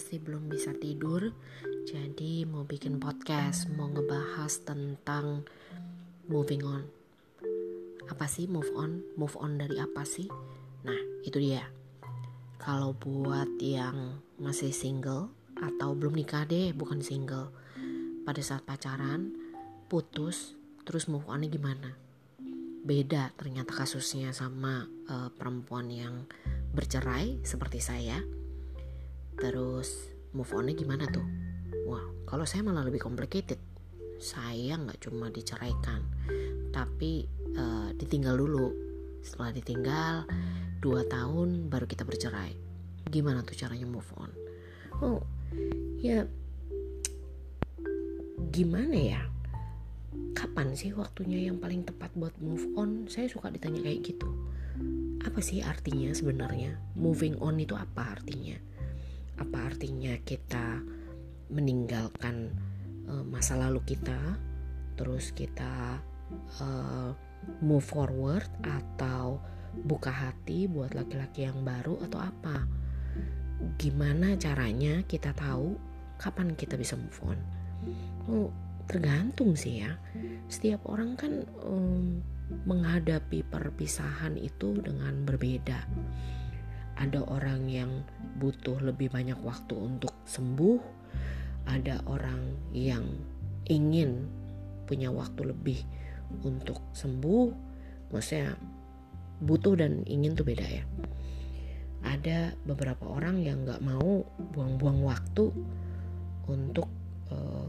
masih belum bisa tidur, jadi mau bikin podcast, mau ngebahas tentang moving on. Apa sih move on? Move on dari apa sih? Nah, itu dia. Kalau buat yang masih single atau belum nikah deh, bukan single. Pada saat pacaran, putus, terus move onnya gimana? Beda ternyata kasusnya sama uh, perempuan yang bercerai seperti saya Terus move onnya gimana tuh? Wah, kalau saya malah lebih complicated. Saya nggak cuma diceraikan, tapi uh, ditinggal dulu. Setelah ditinggal, dua tahun baru kita bercerai. Gimana tuh caranya move on? Oh, ya gimana ya? Kapan sih waktunya yang paling tepat buat move on? Saya suka ditanya kayak gitu. Apa sih artinya sebenarnya? Moving on itu apa artinya? Apa artinya kita meninggalkan uh, masa lalu kita? Terus kita uh, move forward atau buka hati buat laki-laki yang baru atau apa? Gimana caranya kita tahu kapan kita bisa move on? Oh, tergantung sih ya. Setiap orang kan um, menghadapi perpisahan itu dengan berbeda ada orang yang butuh lebih banyak waktu untuk sembuh, ada orang yang ingin punya waktu lebih untuk sembuh, maksudnya butuh dan ingin tuh beda ya. Ada beberapa orang yang nggak mau buang-buang waktu untuk uh,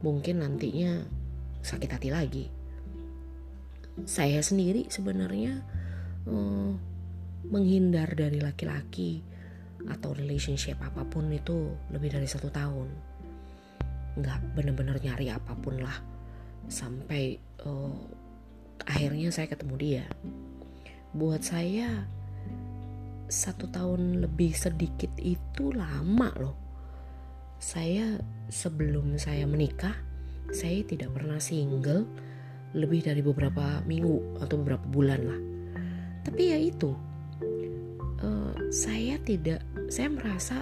mungkin nantinya sakit hati lagi. Saya sendiri sebenarnya uh, menghindar dari laki-laki atau relationship apa pun itu lebih dari satu tahun. Nggak bener-bener nyari apa pun lah. Sampai uh, akhirnya saya ketemu dia. Buat saya satu tahun lebih sedikit itu lama loh. Saya sebelum saya menikah saya tidak pernah single lebih dari beberapa minggu atau beberapa bulan lah. Tapi ya itu uh, saya tidak saya merasa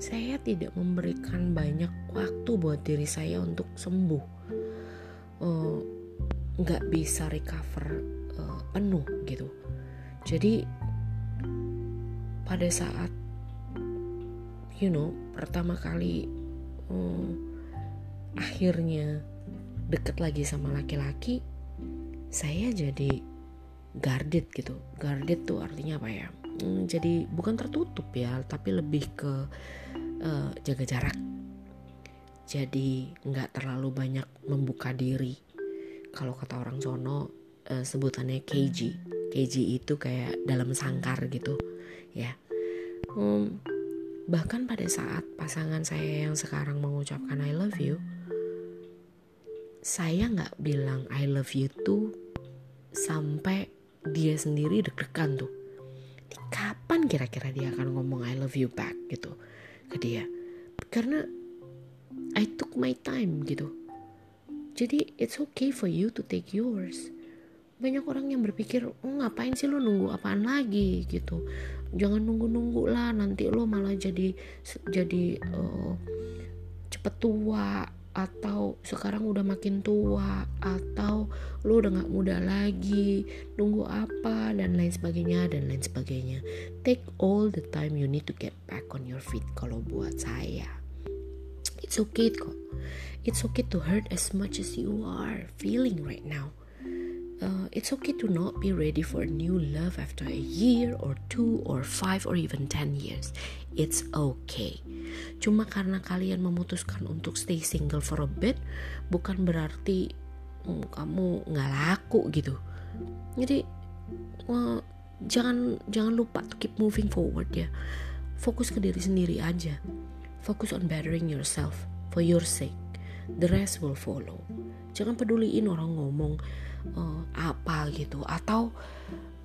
saya tidak memberikan banyak waktu buat diri saya untuk sembuh. Uh, nggak bisa recover uh, penuh gitu. Jadi pada saat you know pertama kali uh, akhirnya deket lagi sama laki-laki saya jadi guarded gitu. Guarded tuh artinya apa ya hmm, jadi bukan tertutup ya tapi lebih ke uh, jaga jarak. Jadi nggak terlalu banyak membuka diri. Kalau kata orang sono uh, sebutannya KG KG itu kayak dalam sangkar gitu ya. Um, bahkan pada saat pasangan saya yang sekarang mengucapkan I love you saya nggak bilang I love you tuh sampai dia sendiri deg-degan tuh kapan kira-kira dia akan ngomong I love you back gitu ke dia? Karena I took my time gitu. Jadi it's okay for you to take yours. Banyak orang yang berpikir oh, ngapain sih lo nunggu apaan lagi? Gitu. Jangan nunggu-nunggu lah nanti lo malah jadi jadi uh, cepet tua atau sekarang udah makin tua atau lu udah gak muda lagi nunggu apa dan lain sebagainya dan lain sebagainya. Take all the time you need to get back on your feet kalau buat saya. It's okay kok. It's okay to hurt as much as you are feeling right now uh, it's okay to not be ready for a new love after a year or two or five or even ten years it's okay Cuma karena kalian memutuskan untuk stay single for a bit, bukan berarti um, kamu nggak laku gitu. Jadi uh, jangan jangan lupa to keep moving forward ya. Fokus ke diri sendiri aja. Fokus on bettering yourself for your sake. The rest will follow. Jangan peduliin orang ngomong uh, apa gitu. Atau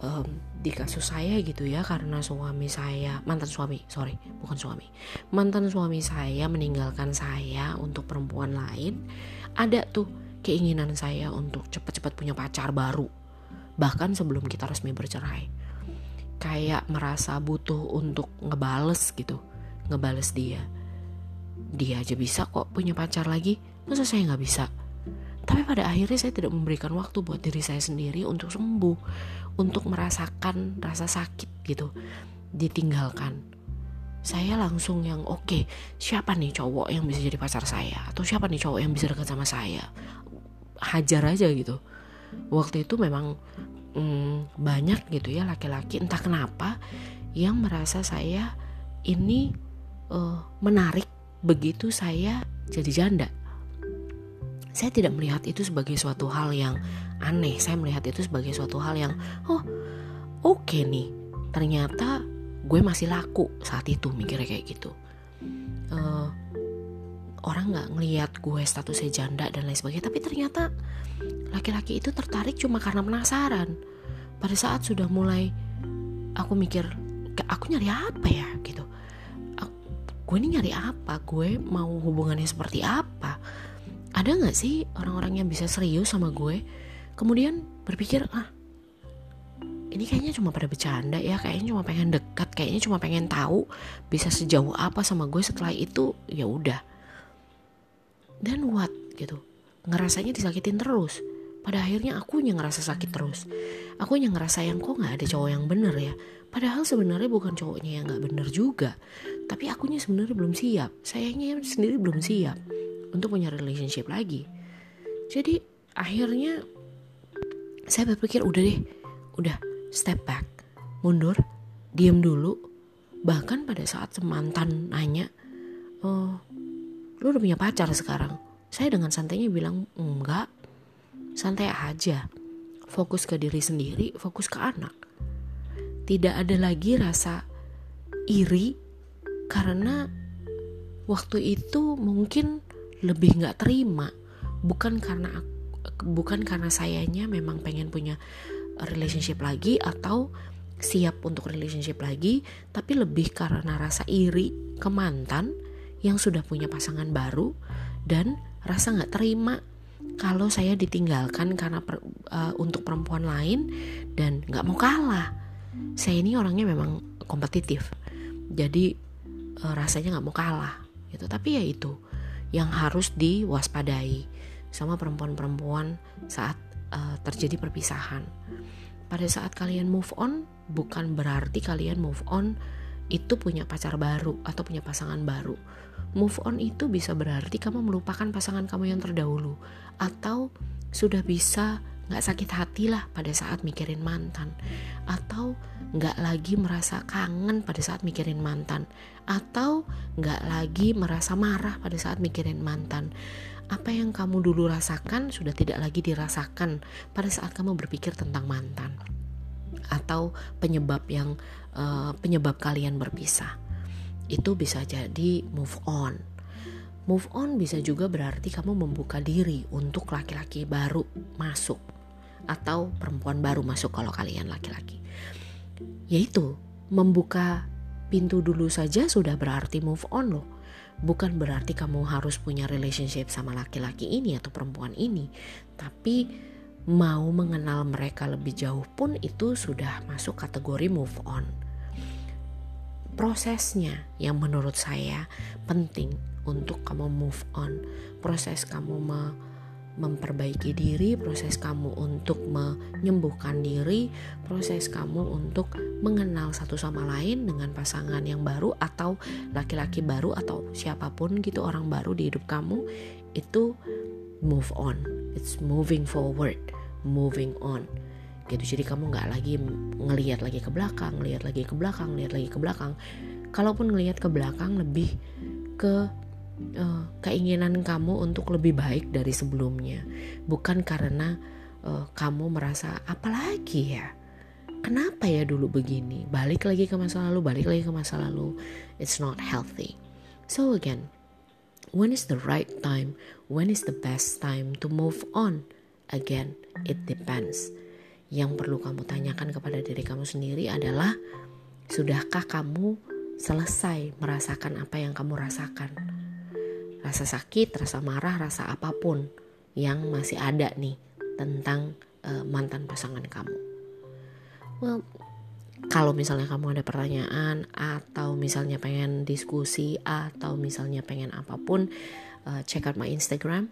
um, di kasus saya gitu ya karena suami saya mantan suami sorry bukan suami. Mantan suami saya meninggalkan saya untuk perempuan lain ada tuh keinginan saya untuk cepat-cepat punya pacar baru. Bahkan sebelum kita resmi bercerai. Kayak merasa butuh untuk ngebales gitu ngebales dia. Dia aja bisa kok punya pacar lagi masa saya nggak bisa tapi pada akhirnya saya tidak memberikan waktu buat diri saya sendiri untuk sembuh untuk merasakan rasa sakit gitu ditinggalkan. Saya langsung yang oke okay, siapa nih cowok yang bisa jadi pacar saya? Atau siapa nih cowok yang bisa dekat sama saya? Hajar aja gitu. Waktu itu memang hmm, banyak gitu ya laki-laki entah kenapa yang merasa saya ini uh, menarik begitu saya jadi janda saya tidak melihat itu sebagai suatu hal yang aneh. Saya melihat itu sebagai suatu hal yang oh oke okay nih. Ternyata gue masih laku saat itu mikirnya kayak gitu. Uh, orang nggak ngelihat gue statusnya janda dan lain sebagainya tapi ternyata laki-laki itu tertarik cuma karena penasaran. Pada saat sudah mulai aku mikir aku nyari apa ya? Gitu. Gue ini nyari apa? Gue mau hubungannya seperti apa ada nggak sih orang-orang yang bisa serius sama gue kemudian berpikir ah ini kayaknya cuma pada bercanda ya kayaknya cuma pengen dekat kayaknya cuma pengen tahu bisa sejauh apa sama gue setelah itu ya udah. Dan what? Gitu. Ngerasanya disakitin terus. Pada akhirnya aku yang ngerasa sakit terus. Aku yang ngerasa yang kok nggak ada cowok yang bener ya. Padahal sebenarnya bukan cowoknya yang nggak bener juga. Tapi akunya sebenarnya belum siap. Sayangnya sendiri belum siap untuk punya relationship lagi jadi akhirnya saya berpikir udah deh udah step back, mundur, diam dulu. Bahkan pada saat semantan nanya, oh, lu udah punya pacar sekarang? Saya dengan santainya bilang, enggak, santai aja. Fokus ke diri sendiri, fokus ke anak. Tidak ada lagi rasa iri karena waktu itu mungkin lebih nggak terima. Bukan karena bukan karena sayanya memang pengen punya relationship lagi atau siap untuk relationship lagi tapi lebih karena rasa iri ke mantan yang sudah punya pasangan baru dan rasa nggak terima kalau saya ditinggalkan karena per, uh, untuk perempuan lain dan nggak mau kalah. Saya ini orangnya memang kompetitif jadi uh, rasanya nggak mau kalah gitu. Tapi ya itu yang harus diwaspadai sama perempuan-perempuan saat uh, terjadi perpisahan. Pada saat kalian move on, bukan berarti kalian move on itu punya pacar baru atau punya pasangan baru. Move on itu bisa berarti kamu melupakan pasangan kamu yang terdahulu atau sudah bisa nggak sakit hati lah pada saat mikirin mantan. Atau nggak lagi merasa kangen pada saat mikirin mantan. Atau nggak lagi merasa marah pada saat mikirin mantan. Apa yang kamu dulu rasakan sudah tidak lagi dirasakan pada saat kamu berpikir tentang mantan. Atau penyebab yang uh, penyebab kalian berpisah. Itu bisa jadi move on. Move on bisa juga berarti kamu membuka diri untuk laki-laki baru masuk atau perempuan baru masuk kalau kalian laki-laki. Yaitu membuka pintu dulu saja sudah berarti move on loh. Bukan berarti kamu harus punya relationship sama laki-laki ini atau perempuan ini, tapi mau mengenal mereka lebih jauh pun itu sudah masuk kategori move on. Prosesnya yang menurut saya penting untuk kamu move on, proses kamu me memperbaiki diri, proses kamu untuk menyembuhkan diri, proses kamu untuk mengenal satu sama lain dengan pasangan yang baru atau laki-laki baru atau siapa pun gitu orang baru di hidup kamu itu move on. It's moving forward, moving on. Gitu. Jadi kamu nggak lagi ngelihat lagi ke belakang, ngelihat lagi ke belakang, ngelihat lagi ke belakang. Kalaupun ngelihat ke belakang lebih ke uh, keinginan kamu untuk lebih baik dari sebelumnya, bukan karena uh, kamu merasa apalagi ya. Kenapa ya dulu begini? Balik lagi ke masa lalu, balik lagi ke masa lalu. It's not healthy. So again, when is the right time? When is the best time to move on? Again, it depends. Yang perlu kamu tanyakan kepada diri kamu sendiri adalah, sudahkah kamu selesai merasakan apa yang kamu rasakan? Rasa sakit, rasa marah, rasa apa pun yang masih ada nih tentang uh, mantan pasangan kamu. Well, kalau misalnya kamu ada pertanyaan atau misalnya pengen diskusi atau misalnya pengen apa pun uh, check out my Instagram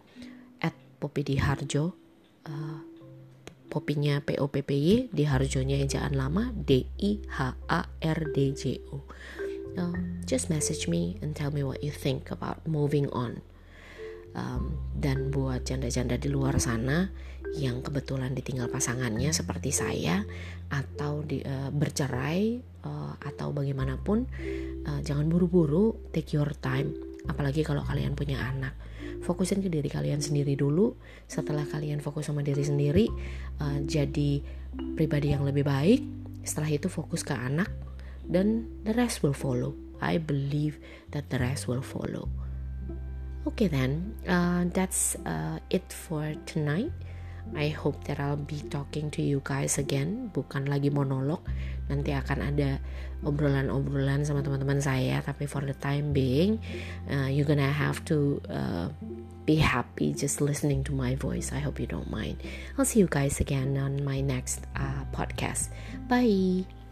at popidiharjo uh, popinya P O P P Y di harjonya ejaan lama D I H A R D J O uh, just message me and tell me what you think about moving on. Um, dan buat janda-janda di luar sana yang kebetulan ditinggal pasangannya seperti saya atau di, uh, bercerai uh, atau bagaimanapun uh, jangan buru-buru take your time. Apalagi kalau kalian punya anak. Fokusin ke diri kalian sendiri dulu. Setelah kalian fokus sama diri sendiri uh, jadi pribadi yang lebih baik. Setelah itu fokus ke anak dan the rest will follow. I believe that the rest will follow. Okay then uh, that's uh, it for tonight. I hope that I'll be talking to you guys again. Bukan lagi monolog. Nanti akan ada obrolan-obrolan sama teman-teman saya. Tapi for the time being uh, you're gonna have to uh, be happy just listening to my voice. I hope you don't mind. I'll see you guys again on my next uh, podcast. Bye